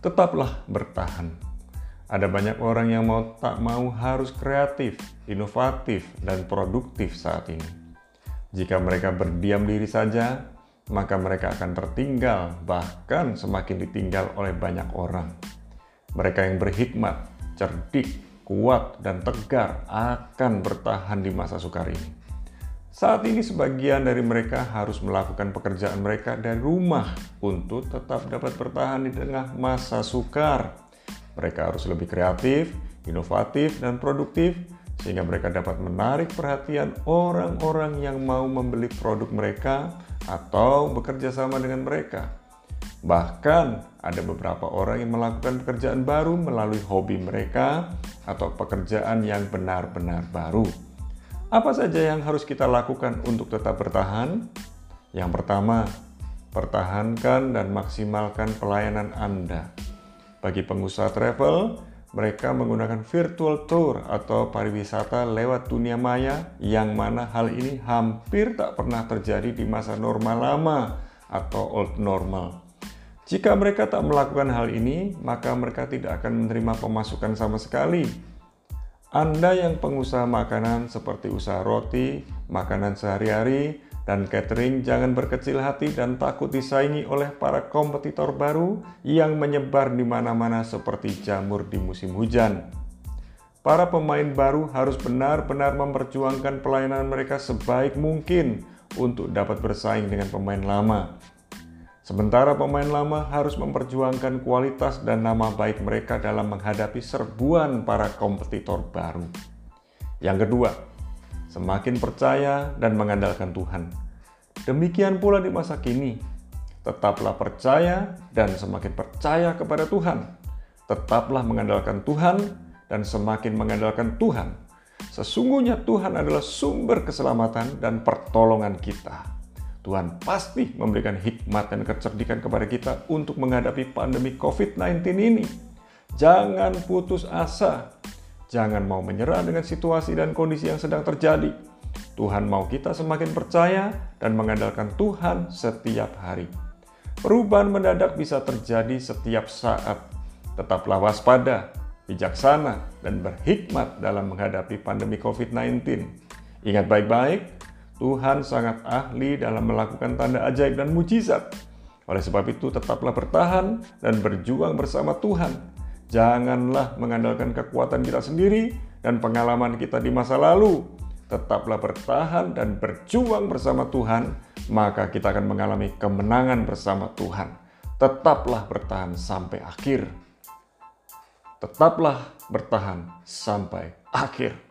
Tetaplah bertahan. Ada banyak orang yang mau tak mau harus kreatif, inovatif, dan produktif saat ini. Jika mereka berdiam diri saja, maka mereka akan tertinggal, bahkan semakin ditinggal oleh banyak orang. Mereka yang berhikmat, cerdik, kuat, dan tegar akan bertahan di masa sukar ini. Saat ini sebagian dari mereka harus melakukan pekerjaan mereka dari rumah untuk tetap dapat bertahan di tengah masa sukar. Mereka harus lebih kreatif, inovatif, dan produktif sehingga mereka dapat menarik perhatian orang-orang yang mau membeli produk mereka atau bekerja sama dengan mereka. Bahkan ada beberapa orang yang melakukan pekerjaan baru melalui hobi mereka atau pekerjaan yang benar-benar baru. Apa saja yang harus kita lakukan untuk tetap bertahan? Yang pertama, pertahankan dan maksimalkan pelayanan Anda. Bagi pengusaha travel, mereka menggunakan virtual tour atau pariwisata lewat dunia maya yang mana hal ini hampir tak pernah terjadi di masa normal lama atau old normal. Jika mereka tak melakukan hal ini, maka mereka tidak akan menerima pemasukan sama sekali. Anda yang pengusaha makanan seperti usaha roti, makanan sehari-hari, dan catering jangan berkecil hati dan takut disaingi oleh para kompetitor baru yang menyebar di mana-mana seperti jamur di musim hujan. Para pemain baru harus benar-benar memperjuangkan pelayanan mereka sebaik mungkin untuk dapat bersaing dengan pemain lama. Sementara pemain lama harus memperjuangkan kualitas dan nama baik mereka dalam menghadapi serbuan para kompetitor baru. Yang kedua, semakin percaya dan mengandalkan Tuhan. Demikian pula di masa kini, tetaplah percaya dan semakin percaya kepada Tuhan. Tetaplah mengandalkan Tuhan dan semakin mengandalkan Tuhan. Sesungguhnya Tuhan adalah sumber keselamatan dan pertolongan kita. Tuhan pasti memberikan hikmat dan kecerdikan kepada kita untuk menghadapi pandemi COVID-19 ini. Jangan putus asa, Jangan mau menyerah dengan situasi dan kondisi yang sedang terjadi. Tuhan mau kita semakin percaya dan mengandalkan Tuhan setiap hari. Perubahan mendadak bisa terjadi setiap saat. Tetaplah waspada, bijaksana, dan berhikmat dalam menghadapi pandemi COVID-19. Ingat baik-baik, Tuhan sangat ahli dalam melakukan tanda ajaib dan mujizat. Oleh sebab itu, tetaplah bertahan dan berjuang bersama Tuhan Janganlah mengandalkan kekuatan kita sendiri dan pengalaman kita di masa lalu. Tetaplah bertahan dan berjuang bersama Tuhan, maka kita akan mengalami kemenangan bersama Tuhan. Tetaplah bertahan sampai akhir. Tetaplah bertahan sampai akhir.